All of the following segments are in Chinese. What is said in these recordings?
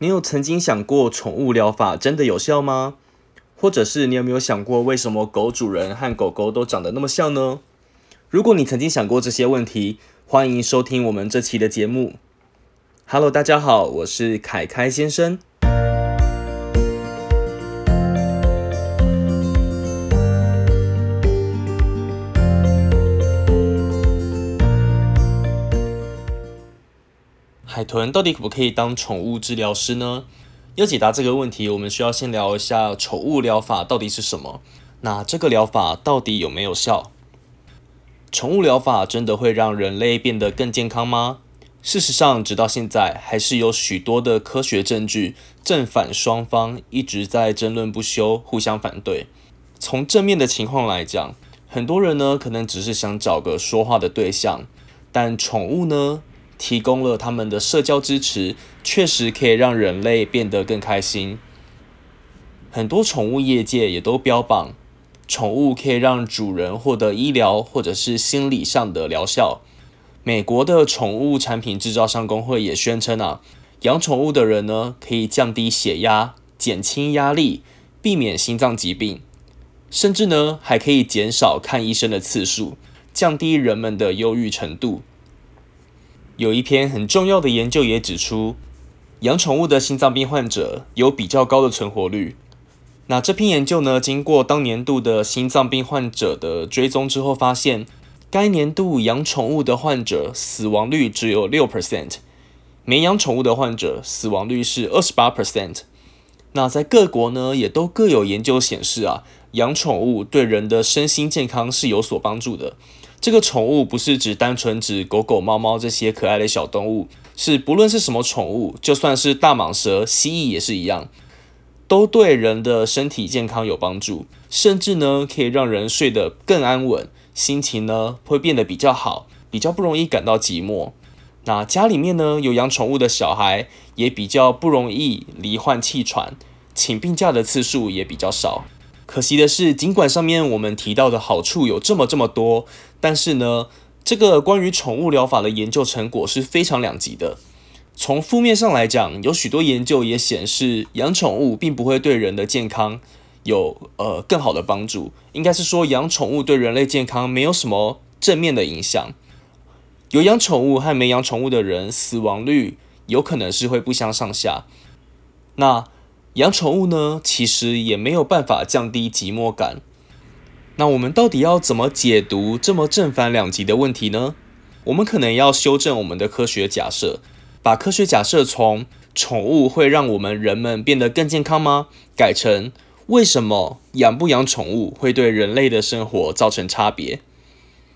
你有曾经想过宠物疗法真的有效吗？或者是你有没有想过，为什么狗主人和狗狗都长得那么像呢？如果你曾经想过这些问题，欢迎收听我们这期的节目。Hello，大家好，我是凯凯先生。豚到底可不可以当宠物治疗师呢？要解答这个问题，我们需要先聊一下宠物疗法到底是什么。那这个疗法到底有没有效？宠物疗法真的会让人类变得更健康吗？事实上，直到现在还是有许多的科学证据，正反双方一直在争论不休，互相反对。从正面的情况来讲，很多人呢可能只是想找个说话的对象，但宠物呢？提供了他们的社交支持，确实可以让人类变得更开心。很多宠物业界也都标榜，宠物可以让主人获得医疗或者是心理上的疗效。美国的宠物产品制造商工会也宣称啊，养宠物的人呢，可以降低血压、减轻压力、避免心脏疾病，甚至呢，还可以减少看医生的次数，降低人们的忧郁程度。有一篇很重要的研究也指出，养宠物的心脏病患者有比较高的存活率。那这篇研究呢，经过当年度的心脏病患者的追踪之后，发现该年度养宠物的患者死亡率只有六 percent，没养宠物的患者死亡率是二十八 percent。那在各国呢，也都各有研究显示啊，养宠物对人的身心健康是有所帮助的。这个宠物不是指单纯指狗狗、猫猫这些可爱的小动物，是不论是什么宠物，就算是大蟒蛇、蜥蜴也是一样，都对人的身体健康有帮助，甚至呢可以让人睡得更安稳，心情呢会变得比较好，比较不容易感到寂寞。那家里面呢有养宠物的小孩，也比较不容易罹患气喘，请病假的次数也比较少。可惜的是，尽管上面我们提到的好处有这么这么多，但是呢，这个关于宠物疗法的研究成果是非常两极的。从负面上来讲，有许多研究也显示，养宠物并不会对人的健康有呃更好的帮助。应该是说，养宠物对人类健康没有什么正面的影响。有养宠物和没养宠物的人，死亡率有可能是会不相上下。那。养宠物呢，其实也没有办法降低寂寞感。那我们到底要怎么解读这么正反两极的问题呢？我们可能要修正我们的科学假设，把科学假设从宠物会让我们人们变得更健康吗？改成为什么养不养宠物会对人类的生活造成差别？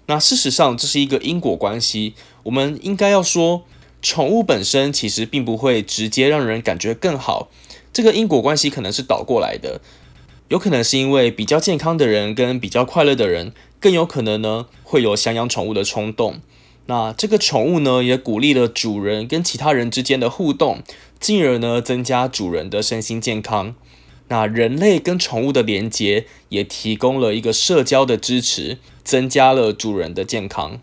那事实上这是一个因果关系。我们应该要说，宠物本身其实并不会直接让人感觉更好。这个因果关系可能是倒过来的，有可能是因为比较健康的人跟比较快乐的人，更有可能呢会有想养宠物的冲动。那这个宠物呢也鼓励了主人跟其他人之间的互动，进而呢增加主人的身心健康。那人类跟宠物的连接也提供了一个社交的支持，增加了主人的健康。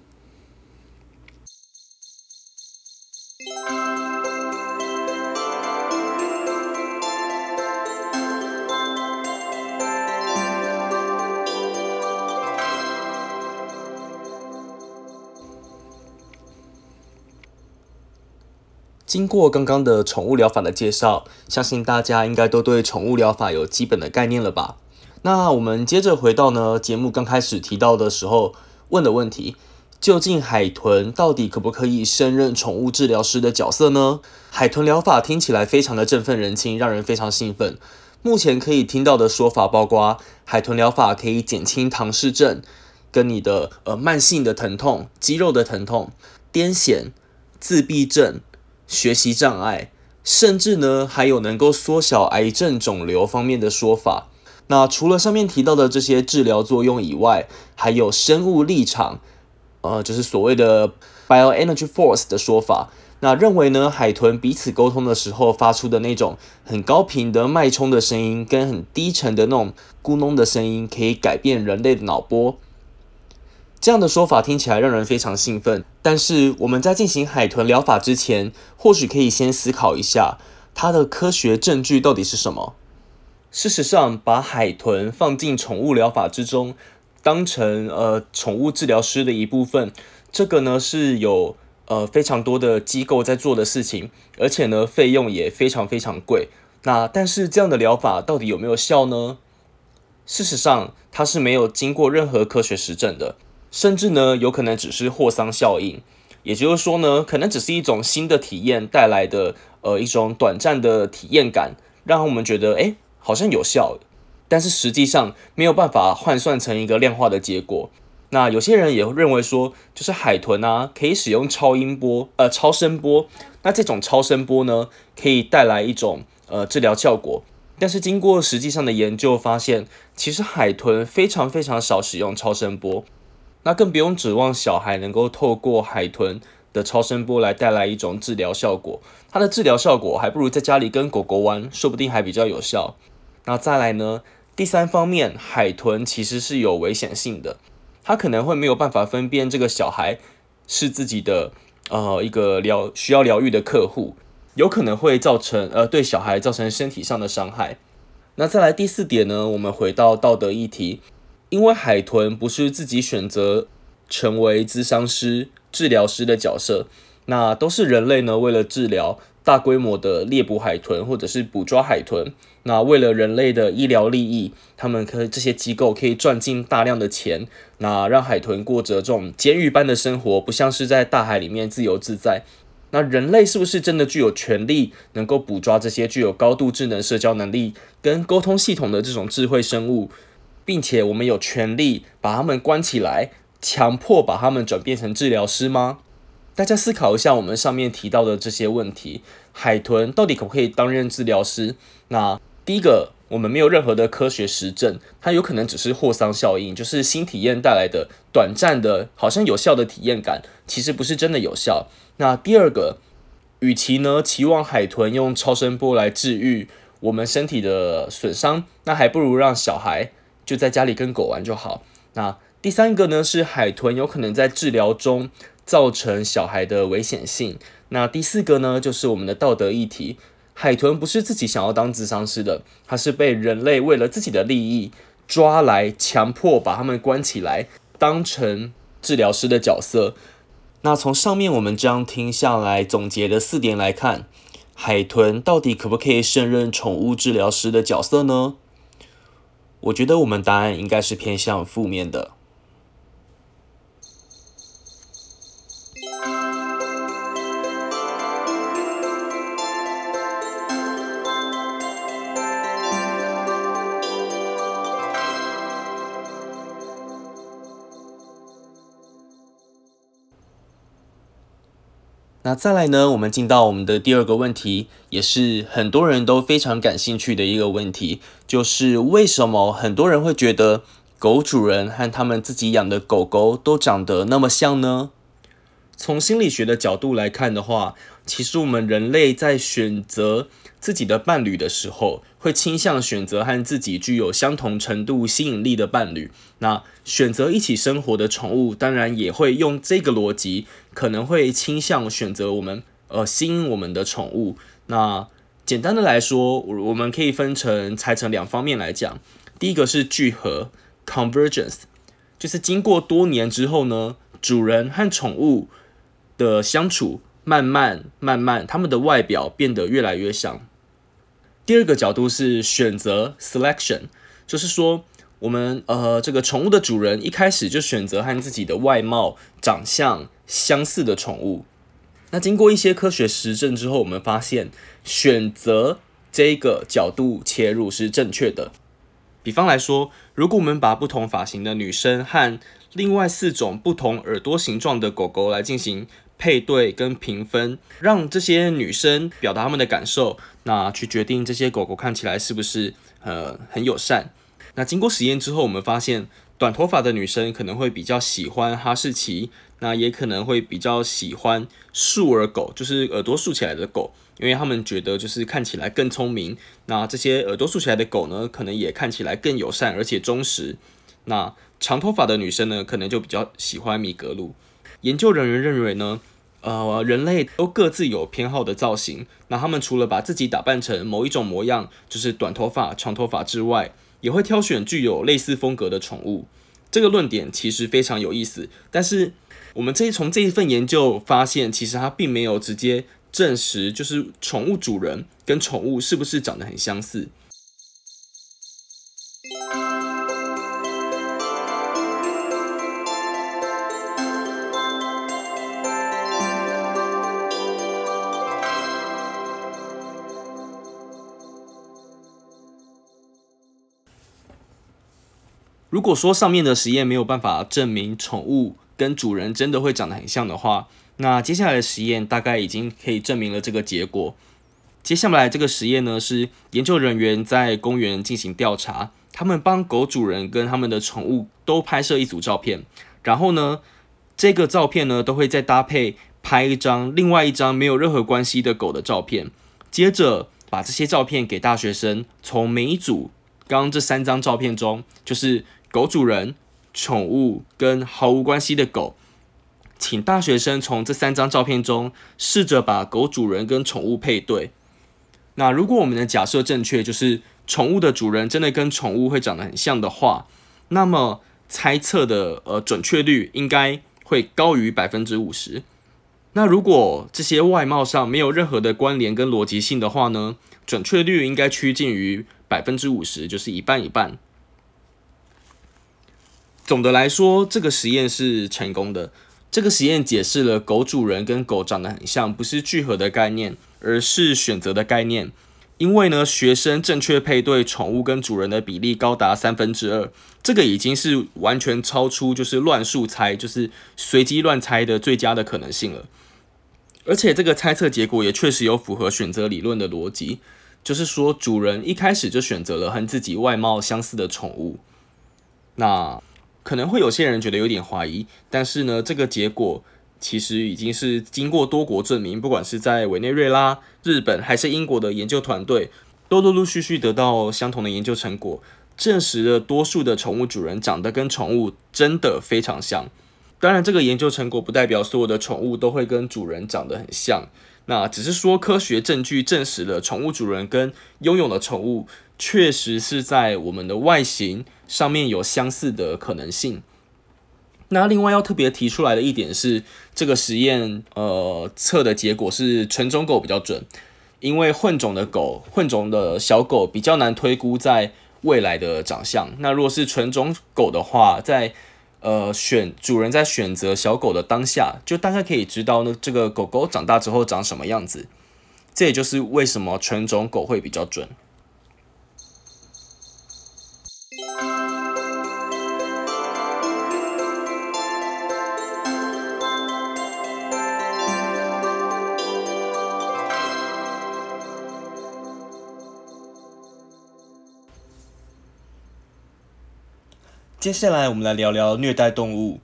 经过刚刚的宠物疗法的介绍，相信大家应该都对宠物疗法有基本的概念了吧？那我们接着回到呢节目刚开始提到的时候问的问题：究竟海豚到底可不可以胜任宠物治疗师的角色呢？海豚疗法听起来非常的振奋人心，让人非常兴奋。目前可以听到的说法包括：海豚疗法可以减轻唐氏症，跟你的呃慢性的疼痛、肌肉的疼痛、癫痫、自闭症。学习障碍，甚至呢还有能够缩小癌症肿瘤方面的说法。那除了上面提到的这些治疗作用以外，还有生物立场，呃，就是所谓的 bioenergy force 的说法。那认为呢，海豚彼此沟通的时候发出的那种很高频的脉冲的声音，跟很低沉的那种咕哝的声音，可以改变人类的脑波。这样的说法听起来让人非常兴奋，但是我们在进行海豚疗法之前，或许可以先思考一下，它的科学证据到底是什么？事实上，把海豚放进宠物疗法之中，当成呃宠物治疗师的一部分，这个呢是有呃非常多的机构在做的事情，而且呢费用也非常非常贵。那但是这样的疗法到底有没有效呢？事实上，它是没有经过任何科学实证的，甚至呢有可能只是霍桑效应，也就是说呢，可能只是一种新的体验带来的呃一种短暂的体验感，让我们觉得哎。好像有效，但是实际上没有办法换算成一个量化的结果。那有些人也认为说，就是海豚啊，可以使用超音波，呃，超声波。那这种超声波呢，可以带来一种呃治疗效果。但是经过实际上的研究发现，其实海豚非常非常少使用超声波。那更不用指望小孩能够透过海豚的超声波来带来一种治疗效果。它的治疗效果还不如在家里跟狗狗玩，说不定还比较有效。那再来呢？第三方面，海豚其实是有危险性的，它可能会没有办法分辨这个小孩是自己的呃一个疗需要疗愈的客户，有可能会造成呃对小孩造成身体上的伤害。那再来第四点呢？我们回到道德议题，因为海豚不是自己选择成为咨商师、治疗师的角色，那都是人类呢为了治疗。大规模的猎捕海豚，或者是捕抓海豚，那为了人类的医疗利益，他们可这些机构可以赚进大量的钱，那让海豚过着这种监狱般的生活，不像是在大海里面自由自在。那人类是不是真的具有权利能够捕抓这些具有高度智能、社交能力跟沟通系统的这种智慧生物，并且我们有权利把他们关起来，强迫把他们转变成治疗师吗？大家思考一下，我们上面提到的这些问题，海豚到底可不可以担任治疗师？那第一个，我们没有任何的科学实证，它有可能只是霍桑效应，就是新体验带来的短暂的，好像有效的体验感，其实不是真的有效。那第二个，与其呢期望海豚用超声波来治愈我们身体的损伤，那还不如让小孩就在家里跟狗玩就好。那第三个呢，是海豚有可能在治疗中。造成小孩的危险性。那第四个呢，就是我们的道德议题。海豚不是自己想要当智商师的，它是被人类为了自己的利益抓来，强迫把他们关起来，当成治疗师的角色。那从上面我们这样听下来总结的四点来看，海豚到底可不可以胜任宠物治疗师的角色呢？我觉得我们答案应该是偏向负面的。那再来呢？我们进到我们的第二个问题，也是很多人都非常感兴趣的一个问题，就是为什么很多人会觉得狗主人和他们自己养的狗狗都长得那么像呢？从心理学的角度来看的话，其实我们人类在选择自己的伴侣的时候，会倾向选择和自己具有相同程度吸引力的伴侣。那选择一起生活的宠物，当然也会用这个逻辑，可能会倾向选择我们呃吸引我们的宠物。那简单的来说，我们可以分成拆成两方面来讲。第一个是聚合 （convergence），就是经过多年之后呢，主人和宠物。的相处，慢慢慢慢，他们的外表变得越来越像。第二个角度是选择 （selection），就是说，我们呃，这个宠物的主人一开始就选择和自己的外貌、长相相似的宠物。那经过一些科学实证之后，我们发现选择这个角度切入是正确的。比方来说，如果我们把不同发型的女生和另外四种不同耳朵形状的狗狗来进行。配对跟评分，让这些女生表达她们的感受，那去决定这些狗狗看起来是不是呃很友善。那经过实验之后，我们发现短头发的女生可能会比较喜欢哈士奇，那也可能会比较喜欢竖耳狗，就是耳朵竖起来的狗，因为他们觉得就是看起来更聪明。那这些耳朵竖起来的狗呢，可能也看起来更友善而且忠实。那长头发的女生呢，可能就比较喜欢米格鲁。研究人员认为呢。呃，人类都各自有偏好的造型。那他们除了把自己打扮成某一种模样，就是短头发、长头发之外，也会挑选具有类似风格的宠物。这个论点其实非常有意思，但是我们这从这一份研究发现，其实它并没有直接证实，就是宠物主人跟宠物是不是长得很相似。如果说上面的实验没有办法证明宠物跟主人真的会长得很像的话，那接下来的实验大概已经可以证明了这个结果。接下来这个实验呢，是研究人员在公园进行调查，他们帮狗主人跟他们的宠物都拍摄一组照片，然后呢，这个照片呢都会再搭配拍一张另外一张没有任何关系的狗的照片，接着把这些照片给大学生，从每一组刚刚这三张照片中，就是。狗主人、宠物跟毫无关系的狗，请大学生从这三张照片中试着把狗主人跟宠物配对。那如果我们的假设正确，就是宠物的主人真的跟宠物会长得很像的话，那么猜测的呃准确率应该会高于百分之五十。那如果这些外貌上没有任何的关联跟逻辑性的话呢，准确率应该趋近于百分之五十，就是一半一半。总的来说，这个实验是成功的。这个实验解释了狗主人跟狗长得很像，不是聚合的概念，而是选择的概念。因为呢，学生正确配对宠物跟主人的比例高达三分之二，这个已经是完全超出就是乱数猜，就是随机乱猜的最佳的可能性了。而且这个猜测结果也确实有符合选择理论的逻辑，就是说主人一开始就选择了和自己外貌相似的宠物。那可能会有些人觉得有点怀疑，但是呢，这个结果其实已经是经过多国证明，不管是在委内瑞拉、日本还是英国的研究团队，都陆陆续续得到相同的研究成果，证实了多数的宠物主人长得跟宠物真的非常像。当然，这个研究成果不代表所有的宠物都会跟主人长得很像，那只是说科学证据证实了宠物主人跟拥有的宠物。确实是在我们的外形上面有相似的可能性。那另外要特别提出来的一点是，这个实验呃测的结果是纯种狗比较准，因为混种的狗、混种的小狗比较难推估在未来的长相。那如果是纯种狗的话，在呃选主人在选择小狗的当下，就大概可以知道呢这个狗狗长大之后长什么样子。这也就是为什么纯种狗会比较准。接下来，我们来聊聊虐待动物。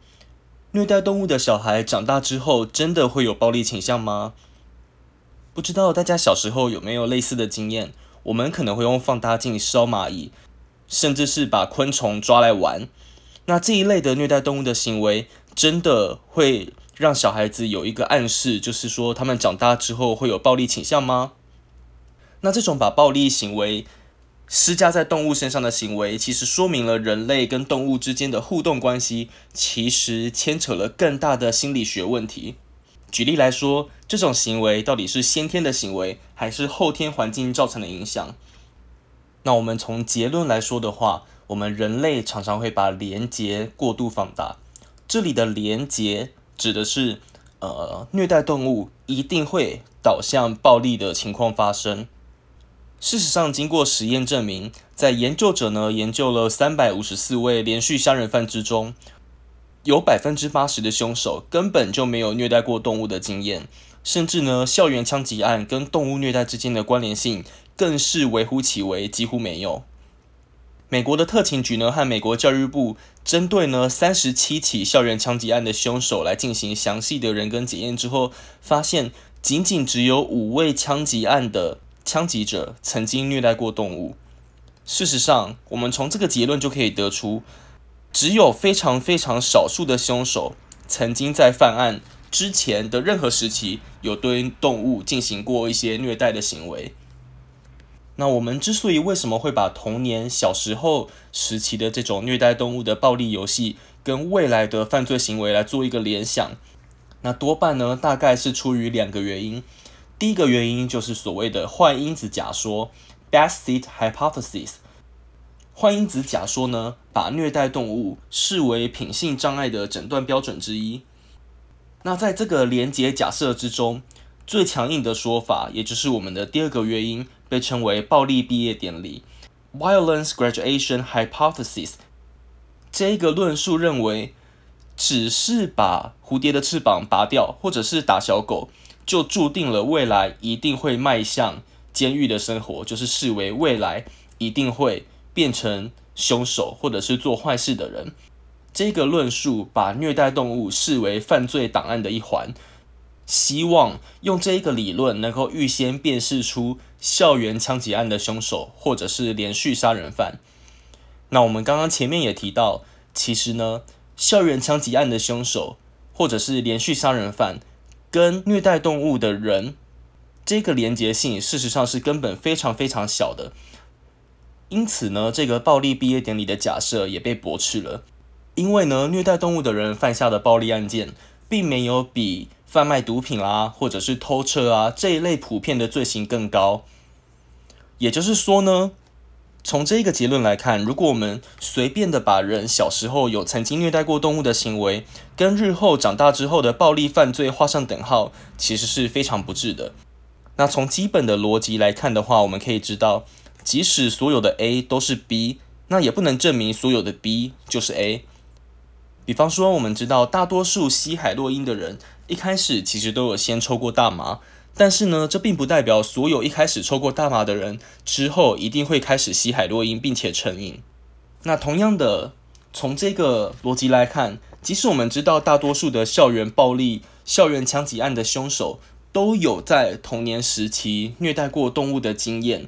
虐待动物的小孩长大之后，真的会有暴力倾向吗？不知道大家小时候有没有类似的经验？我们可能会用放大镜烧蚂蚁，甚至是把昆虫抓来玩。那这一类的虐待动物的行为，真的会让小孩子有一个暗示，就是说他们长大之后会有暴力倾向吗？那这种把暴力行为施加在动物身上的行为，其实说明了人类跟动物之间的互动关系，其实牵扯了更大的心理学问题。举例来说，这种行为到底是先天的行为，还是后天环境造成的影响？那我们从结论来说的话，我们人类常常会把连结过度放大。这里的连结指的是，呃，虐待动物一定会导向暴力的情况发生。事实上，经过实验证明，在研究者呢研究了三百五十四位连续杀人犯之中，有百分之八十的凶手根本就没有虐待过动物的经验，甚至呢，校园枪击案跟动物虐待之间的关联性更是微乎其微，几乎没有。美国的特勤局呢和美国教育部针对呢三十七起校园枪击案的凶手来进行详细的人跟检验之后，发现仅仅只有五位枪击案的。枪击者曾经虐待过动物。事实上，我们从这个结论就可以得出，只有非常非常少数的凶手曾经在犯案之前的任何时期有对动物进行过一些虐待的行为。那我们之所以为什么会把童年小时候时期的这种虐待动物的暴力游戏跟未来的犯罪行为来做一个联想？那多半呢，大概是出于两个原因。第一个原因就是所谓的坏因子假说 （bad seed hypothesis）。坏因子假说呢，把虐待动物视为品性障碍的诊断标准之一。那在这个连结假设之中，最强硬的说法，也就是我们的第二个原因。被称为暴力毕业典礼 （Violence Graduation Hypothesis）。这个论述认为，只是把蝴蝶的翅膀拔掉，或者是打小狗，就注定了未来一定会迈向监狱的生活，就是视为未来一定会变成凶手或者是做坏事的人。这个论述把虐待动物视为犯罪档案的一环。希望用这一个理论能够预先辨识出校园枪击案的凶手，或者是连续杀人犯。那我们刚刚前面也提到，其实呢，校园枪击案的凶手或者是连续杀人犯跟虐待动物的人，这个连结性事实上是根本非常非常小的。因此呢，这个暴力毕业典礼的假设也被驳斥了。因为呢，虐待动物的人犯下的暴力案件，并没有比贩卖毒品啦，或者是偷车啊这一类普遍的罪行更高。也就是说呢，从这个结论来看，如果我们随便的把人小时候有曾经虐待过动物的行为，跟日后长大之后的暴力犯罪画上等号，其实是非常不智的。那从基本的逻辑来看的话，我们可以知道，即使所有的 A 都是 B，那也不能证明所有的 B 就是 A。比方说，我们知道大多数吸海洛因的人一开始其实都有先抽过大麻，但是呢，这并不代表所有一开始抽过大麻的人之后一定会开始吸海洛因并且成瘾。那同样的，从这个逻辑来看，即使我们知道大多数的校园暴力、校园枪击案的凶手都有在童年时期虐待过动物的经验，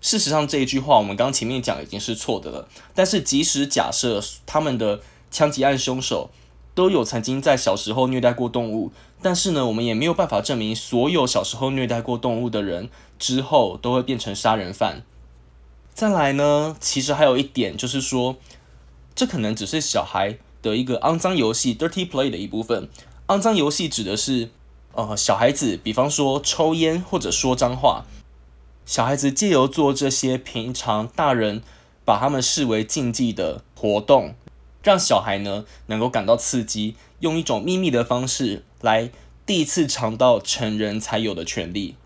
事实上这一句话我们刚前面讲已经是错的了。但是即使假设他们的枪击案凶手都有曾经在小时候虐待过动物，但是呢，我们也没有办法证明所有小时候虐待过动物的人之后都会变成杀人犯。再来呢，其实还有一点就是说，这可能只是小孩的一个肮脏游戏 （dirty play） 的一部分。肮脏游戏指的是，呃，小孩子，比方说抽烟或者说脏话，小孩子借由做这些平常大人把他们视为禁忌的活动。让小孩呢能够感到刺激，用一种秘密的方式来第一次尝到成人才有的权利。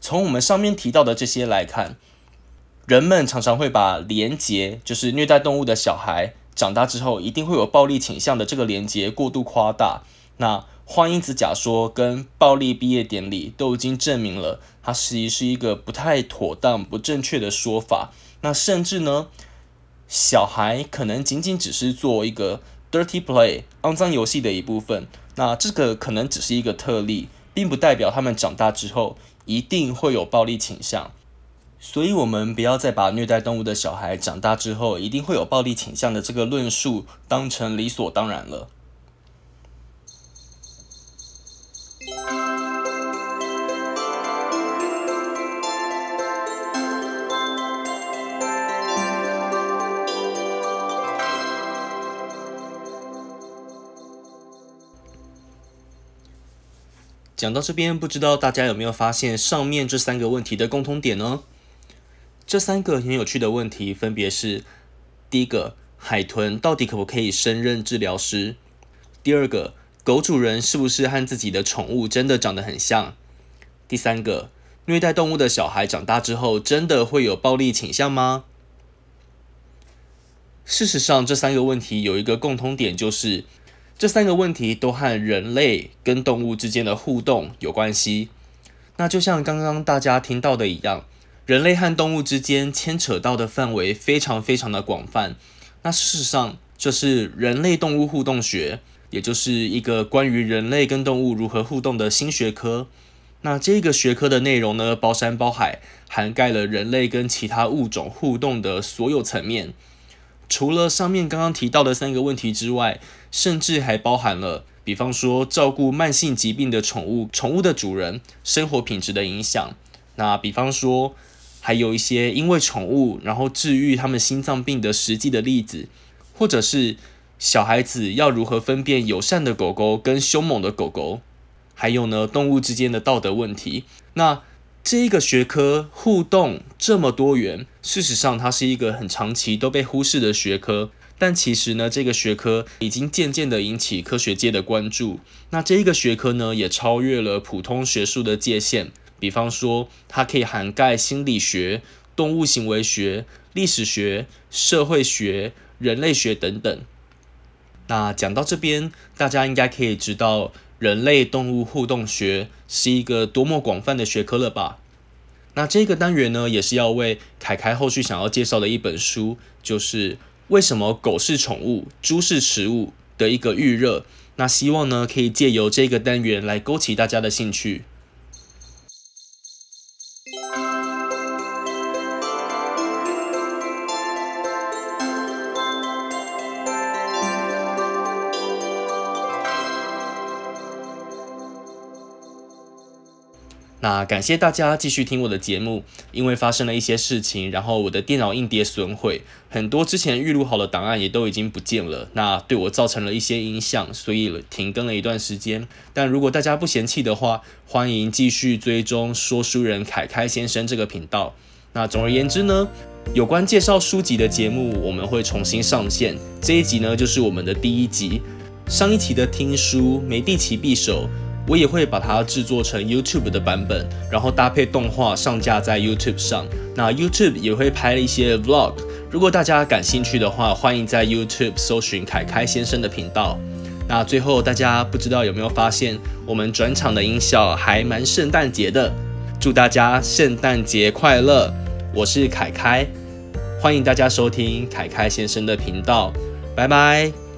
从我们上面提到的这些来看，人们常常会把连结，就是虐待动物的小孩长大之后一定会有暴力倾向的这个连结过度夸大。那花因子假说跟暴力毕业典礼都已经证明了，它实际是一个不太妥当、不正确的说法。那甚至呢？小孩可能仅仅只是做一个 dirty play 肮脏游戏的一部分，那这个可能只是一个特例，并不代表他们长大之后一定会有暴力倾向。所以，我们不要再把虐待动物的小孩长大之后一定会有暴力倾向的这个论述当成理所当然了。讲到这边，不知道大家有没有发现上面这三个问题的共通点呢？这三个很有趣的问题分别是：第一个，海豚到底可不可以升任治疗师？第二个，狗主人是不是和自己的宠物真的长得很像？第三个，虐待动物的小孩长大之后真的会有暴力倾向吗？事实上，这三个问题有一个共通点，就是。这三个问题都和人类跟动物之间的互动有关系。那就像刚刚大家听到的一样，人类和动物之间牵扯到的范围非常非常的广泛。那事实上，这是人类动物互动学，也就是一个关于人类跟动物如何互动的新学科。那这个学科的内容呢，包山包海，涵盖了人类跟其他物种互动的所有层面。除了上面刚刚提到的三个问题之外，甚至还包含了，比方说照顾慢性疾病的宠物，宠物的主人生活品质的影响。那比方说还有一些因为宠物然后治愈他们心脏病的实际的例子，或者是小孩子要如何分辨友善的狗狗跟凶猛的狗狗，还有呢动物之间的道德问题。那这一个学科互动这么多元，事实上它是一个很长期都被忽视的学科。但其实呢，这个学科已经渐渐的引起科学界的关注。那这一个学科呢，也超越了普通学术的界限。比方说，它可以涵盖心理学、动物行为学、历史学、社会学、人类学等等。那讲到这边，大家应该可以知道，人类动物互动学是一个多么广泛的学科了吧？那这个单元呢，也是要为凯凯后续想要介绍的一本书，就是。为什么狗是宠物，猪是食物的一个预热？那希望呢，可以借由这个单元来勾起大家的兴趣。那感谢大家继续听我的节目。因为发生了一些事情，然后我的电脑硬碟损毁，很多之前预录好的档案也都已经不见了。那对我造成了一些影响，所以停更了一段时间。但如果大家不嫌弃的话，欢迎继续追踪说书人凯开先生这个频道。那总而言之呢，有关介绍书籍的节目我们会重新上线。这一集呢就是我们的第一集，上一期的听书梅蒂奇匕首。我也会把它制作成 YouTube 的版本，然后搭配动画上架在 YouTube 上。那 YouTube 也会拍一些 Vlog。如果大家感兴趣的话，欢迎在 YouTube 搜寻凯开先生的频道。那最后，大家不知道有没有发现，我们转场的音效还蛮圣诞节的。祝大家圣诞节快乐！我是凯开，欢迎大家收听凯开先生的频道。拜拜。